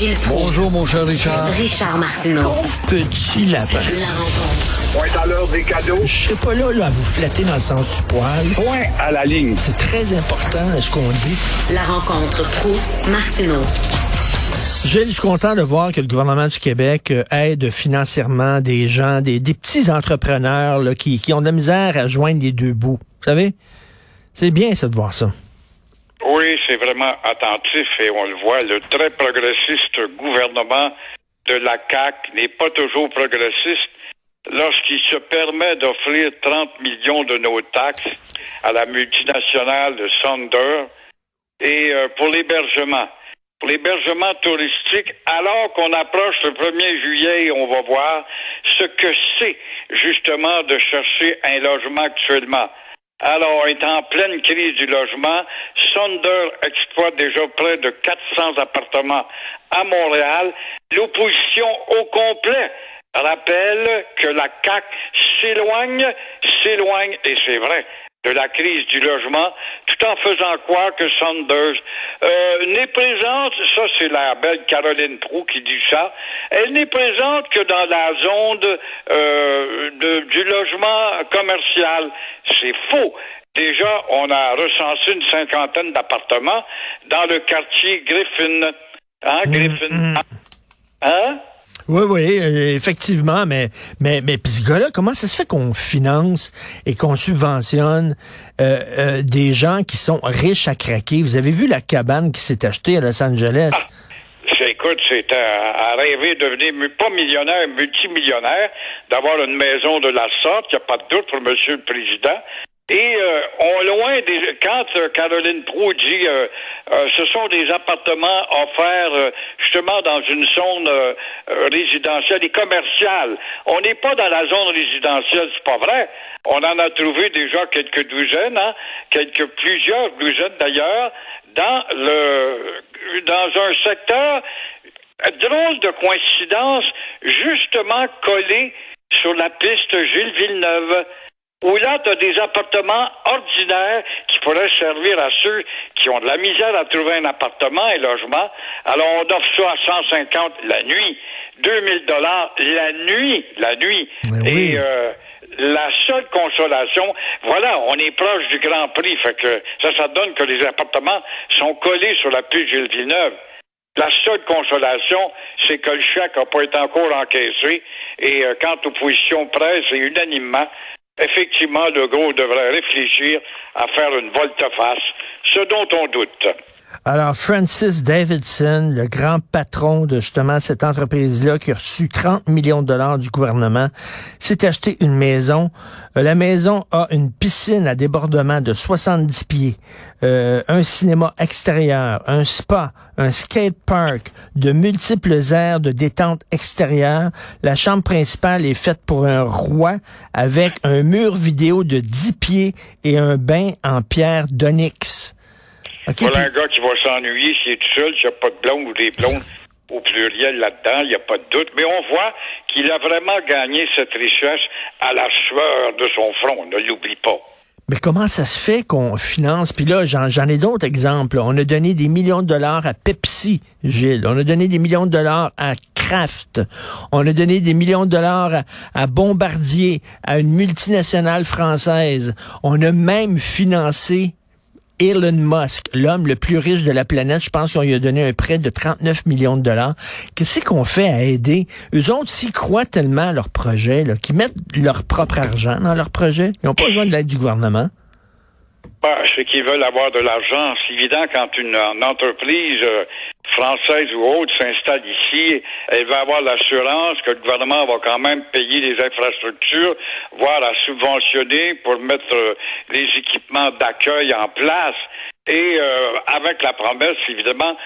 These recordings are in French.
Gilles Proulx. Bonjour, mon cher Richard. Richard Martineau. petit lapin. La rencontre. Point à l'heure des cadeaux. Je serai pas là, là à vous flatter dans le sens du poil. Point à la ligne. C'est très important ce qu'on dit. La rencontre pro martineau Gilles, je suis content de voir que le gouvernement du Québec euh, aide financièrement des gens, des, des petits entrepreneurs là, qui, qui ont de la misère à joindre les deux bouts. Vous savez? C'est bien ça de voir ça. Oui, c'est vraiment attentif et on le voit, le très progressiste gouvernement de la CAQ n'est pas toujours progressiste lorsqu'il se permet d'offrir 30 millions de nos taxes à la multinationale de Sonder et euh, pour l'hébergement. Pour l'hébergement touristique, alors qu'on approche le 1er juillet et on va voir ce que c'est justement de chercher un logement actuellement. Alors, est en pleine crise du logement. Sonder exploite déjà près de 400 appartements à Montréal. L'opposition au complet rappelle que la CAC s'éloigne, s'éloigne, et c'est vrai, de la crise du logement, tout en faisant croire que Sanders euh, n'est présente, ça c'est la belle Caroline Proux qui dit ça, elle n'est présente que dans la zone euh, de, du logement commercial. C'est faux. Déjà, on a recensé une cinquantaine d'appartements dans le quartier Griffin. Hein, Griffin? Hein? Oui, oui, euh, effectivement, mais mais mais puis ce gars-là, comment ça se fait qu'on finance et qu'on subventionne euh, euh, des gens qui sont riches à craquer? Vous avez vu la cabane qui s'est achetée à Los Angeles? Ah, Écoute, c'est à, rêver de devenir pas millionnaire, multimillionnaire, d'avoir une maison de la sorte. Il n'y a pas de doute pour Monsieur le Président. Et euh, on loin des quand euh, Caroline Proux dit euh, euh, ce sont des appartements offerts euh, justement dans une zone résidentielle et commerciale. On n'est pas dans la zone résidentielle, c'est pas vrai. On en a trouvé déjà quelques douzaines, hein, quelques plusieurs douzaines d'ailleurs, dans le dans un secteur drôle de coïncidence, justement collé sur la piste Gilles Villeneuve où là, tu as des appartements ordinaires qui pourraient servir à ceux qui ont de la misère à trouver un appartement et logement. Alors, on offre ça à 150 la nuit, 2000 dollars la nuit, la nuit. Oui. Et euh, la seule consolation, voilà, on est proche du Grand Prix, fait que ça, ça donne que les appartements sont collés sur la piste Gilles Villeneuve. La seule consolation, c'est que le chèque n'a pas été encore encaissé et euh, quand l'opposition presse et unanimement, effectivement, Legault devrait réfléchir à faire une volte-face, ce dont on doute. Alors, Francis Davidson, le grand patron de justement cette entreprise-là qui a reçu 30 millions de dollars du gouvernement, s'est acheté une maison. Euh, la maison a une piscine à débordement de 70 pieds, euh, un cinéma extérieur, un spa, un skate park, de multiples aires de détente extérieure. La chambre principale est faite pour un roi avec un mur vidéo de 10 pieds et un bain en pierre d'onyx. Okay, voilà puis... un gars qui va s'ennuyer s'il est tout seul, s'il n'y a pas de blonde ou des blondes au pluriel là-dedans, il n'y a pas de doute. Mais on voit qu'il a vraiment gagné cette richesse à la sueur de son front, ne l'oublie pas. Mais comment ça se fait qu'on finance? Puis là, j'en ai d'autres exemples. On a donné des millions de dollars à Pepsi, Gilles. On a donné des millions de dollars à Kraft. On a donné des millions de dollars à, à Bombardier, à une multinationale française. On a même financé Elon Musk, l'homme le plus riche de la planète, je pense qu'on lui a donné un prêt de 39 millions de dollars. Qu'est-ce qu'on fait à aider? Eux autres, s'ils croient tellement à leur projet, qu'ils mettent leur propre argent dans leur projet, ils n'ont pas besoin de l'aide du gouvernement. Bah, c'est qu'ils veulent avoir de l'argent. C'est évident quand une, une entreprise euh, française ou autre s'installe ici, elle va avoir l'assurance que le gouvernement va quand même payer les infrastructures, voire à subventionner pour mettre euh, les équipements d'accueil en place. Et euh, avec la promesse, évidemment,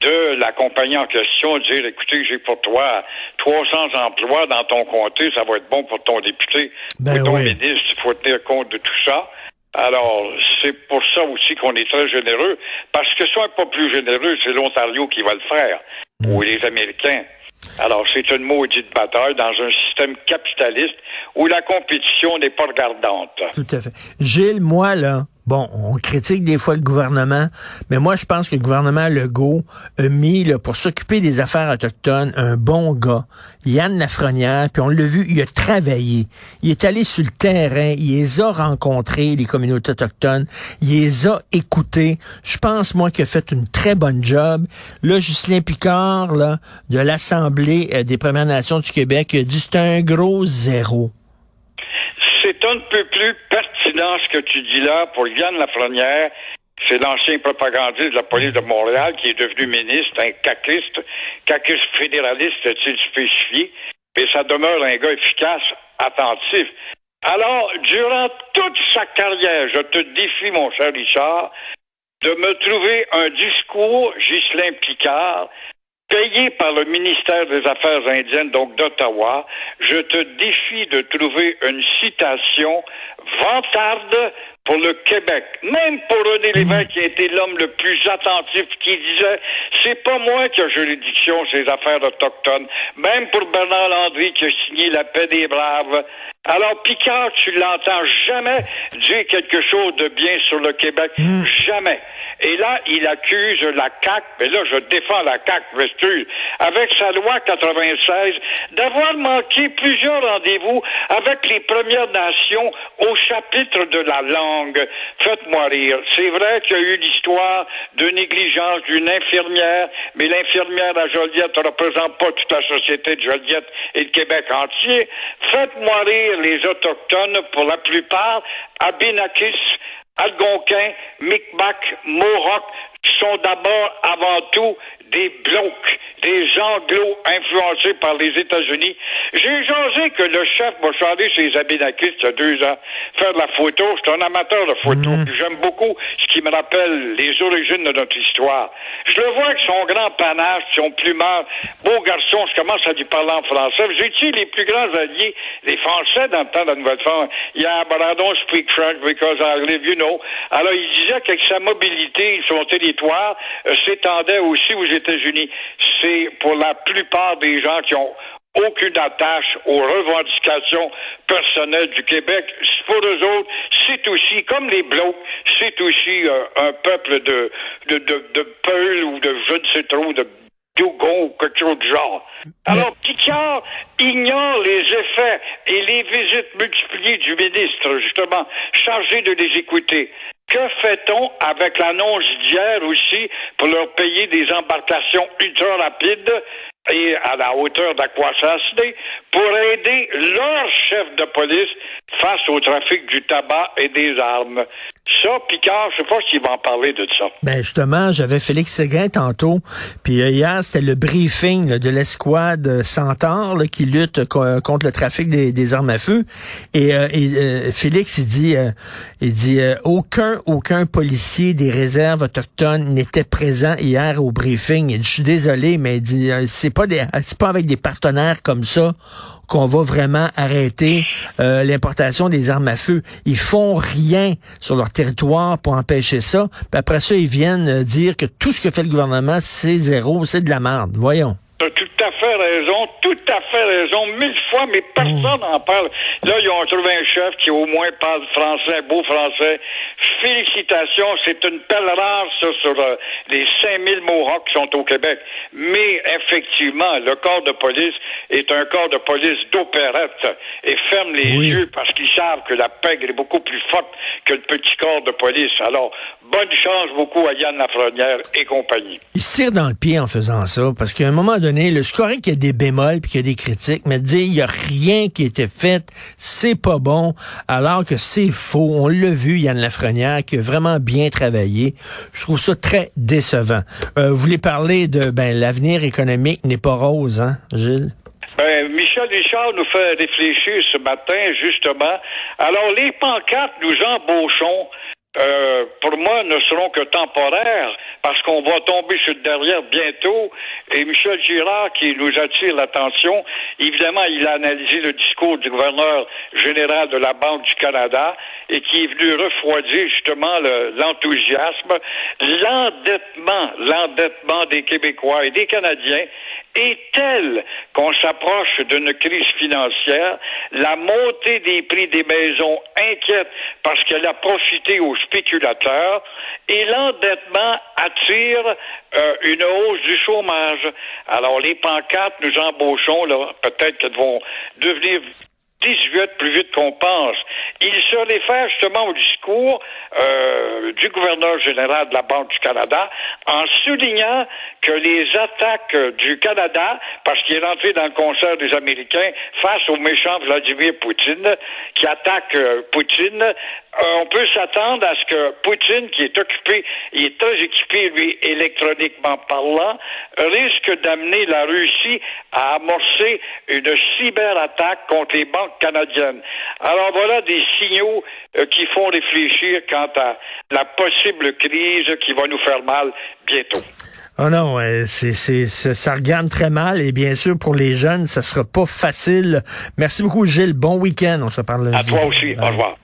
de la compagnie en question, de dire, écoutez, j'ai pour toi 300 emplois dans ton comté, ça va être bon pour ton député, ben pour ton oui. ministre, il faut tenir compte de tout ça. Alors, c'est pour ça aussi qu'on est très généreux, parce que n'est pas plus généreux, c'est l'Ontario qui va le faire, mmh. ou les Américains. Alors, c'est une maudite bataille dans un système capitaliste où la compétition n'est pas regardante. Tout à fait. Gilles, moi, là, Bon, on critique des fois le gouvernement, mais moi, je pense que le gouvernement Legault a mis, là, pour s'occuper des affaires autochtones, un bon gars, Yann Lafrenière, puis on l'a vu, il a travaillé. Il est allé sur le terrain, il les a rencontrés, les communautés autochtones, il les a écoutés. Je pense, moi, qu'il a fait une très bonne job. Là, Justin Picard, là, de l'Assemblée euh, des Premières Nations du Québec, il a dit c'est un gros zéro. C'est un peu plus pertinent ce que tu dis là pour Yann Lafrenière. C'est l'ancien propagandiste de la police de Montréal qui est devenu ministre, un caquiste, caquiste fédéraliste, tu spécifié. Et ça demeure un gars efficace, attentif. Alors, durant toute sa carrière, je te défie, mon cher Richard, de me trouver un discours, Ghislain Picard, payé par le ministère des Affaires indiennes, donc d'Ottawa, je te défie de trouver une citation vantarde pour le Québec. Même pour René Lévesque, qui a été l'homme le plus attentif, qui disait, c'est pas moi qui ai juridiction ces affaires autochtones. Même pour Bernard Landry, qui a signé la paix des braves. Alors, Picard, tu l'entends jamais dire quelque chose de bien sur le Québec. Jamais. Et là, il accuse la CAQ, mais là, je défends la CAQ, Vestule, avec sa loi 96, d'avoir manqué plusieurs rendez-vous avec les Premières Nations au chapitre de la langue. Faites-moi rire. C'est vrai qu'il y a eu l'histoire de négligence d'une infirmière, mais l'infirmière à Joliette ne représente pas toute la société de Joliette et le Québec entier. Faites-moi rire les Autochtones, pour la plupart, Abinakis, Algonquin, Micmac, Mohawk sont d'abord avant tout des blocs, des anglos influencés par les États-Unis. J'ai jasé que le chef m'a chargé ses Abinakis il y a deux ans faire de la photo. Je suis un amateur de photo. J'aime beaucoup ce qui me rappelle les origines de notre histoire. Je le vois avec son grand panache, son plumard, beau garçon, je commence à lui parler en français. J'ai dit les plus grands alliés, les Français dans le temps de la Nouvelle-France. Yeah, but I don't speak French because I live, you know. Alors, il disait qu'avec sa mobilité, son territoire euh, s'étendait aussi aux États-Unis. C'est pour la plupart des gens qui ont aucune attache aux revendications personnelles du Québec. Pour eux autres, c'est aussi, comme les Blocs, c'est aussi euh, un peuple de, de, de, de ou de je ne sais trop, de Dougon ou quelque chose du genre. Alors, Picard ignore les effets et les visites multipliées du ministre, justement, chargé de les écouter. Que fait-on avec l'annonce d'hier aussi pour leur payer des embarcations ultra rapides et à la hauteur d'Aquasasne pour aider leur chef de police face au trafic du tabac et des armes. Ça, Picard, je sais pas s'il va en parler de ça. Ben justement, j'avais Félix Séguin tantôt, puis euh, hier, c'était le briefing de l'escouade Centaure qui lutte euh, contre le trafic des, des armes à feu. Et, euh, euh, Félix, il dit, euh, il dit aucun, aucun policier des réserves autochtones n'était présent hier au briefing. Il dit, je suis désolé, mais il dit, c'est pas pas avec des partenaires comme ça qu'on va vraiment arrêter euh, l'importation des armes à feu. Ils font rien sur leur territoire pour empêcher ça. Puis après ça, ils viennent euh, dire que tout ce que fait le gouvernement, c'est zéro, c'est de la merde. Voyons. Fait raison, tout à fait raison, mille fois, mais personne n'en parle. Là, ils ont trouvé un chef qui au moins parle français, beau français. Félicitations, c'est une pelle rare, ça, sur euh, les 5000 Mohawks qui sont au Québec. Mais effectivement, le corps de police est un corps de police d'opérette et ferme les Oui. yeux parce qu'ils savent que la pègre est beaucoup plus forte que le petit corps de police. Alors, bonne chance beaucoup à Yann Lafrenière et compagnie. Ils se tirent dans le pied en faisant ça, parce qu'à un moment donné, le c'est qu'il y a des bémols puis qu'il y a des critiques, mais de dire il y a rien qui a été fait, c'est pas bon, alors que c'est faux. On l'a vu, Yann Lafrenière, qui a vraiment bien travaillé. Je trouve ça très décevant. Euh, vous voulez parler de ben l'avenir économique n'est pas rose, hein, Gilles? Ben, Michel Richard nous fait réfléchir ce matin, justement. Alors, les pancartes, nous embauchons, euh, pour moi, ne seront que temporaires, parce qu'on va tomber sur le derrière bientôt. Et Michel Girard, qui nous attire l'attention, évidemment, il a analysé le discours du gouverneur général de la Banque du Canada et qui est venu refroidir justement le- l'enthousiasme, l'endettement, l'endettement des Québécois et des Canadiens est telle qu'on s'approche d'une crise financière. La montée des prix des maisons inquiète parce qu'elle a profité aux spéculateurs et l'endettement attire euh, une hausse du chômage. Alors les pancartes, nous embauchons, peut-être qu'elles vont devenir 18 plus vite qu'on pense. Il se réfère justement au discours euh, du gouverneur général de la Banque du Canada en soulignant que les attaques du Canada, parce qu'il est rentré dans le concert des Américains face au méchant Vladimir Poutine, qui attaque euh, Poutine, euh, on peut s'attendre à ce que Poutine, qui est occupé, il est très équipé, lui, électroniquement parlant, risque d'amener la Russie à amorcer une cyberattaque contre les banques canadiennes. Alors voilà des signaux euh, qui font réfléchir quant à la possible crise qui va nous faire mal bientôt. Oh non, c'est, c'est, ça regarde très mal et bien sûr pour les jeunes, ça sera pas facile. Merci beaucoup Gilles, bon week-end, on se parle lundi. À toi aussi, au revoir.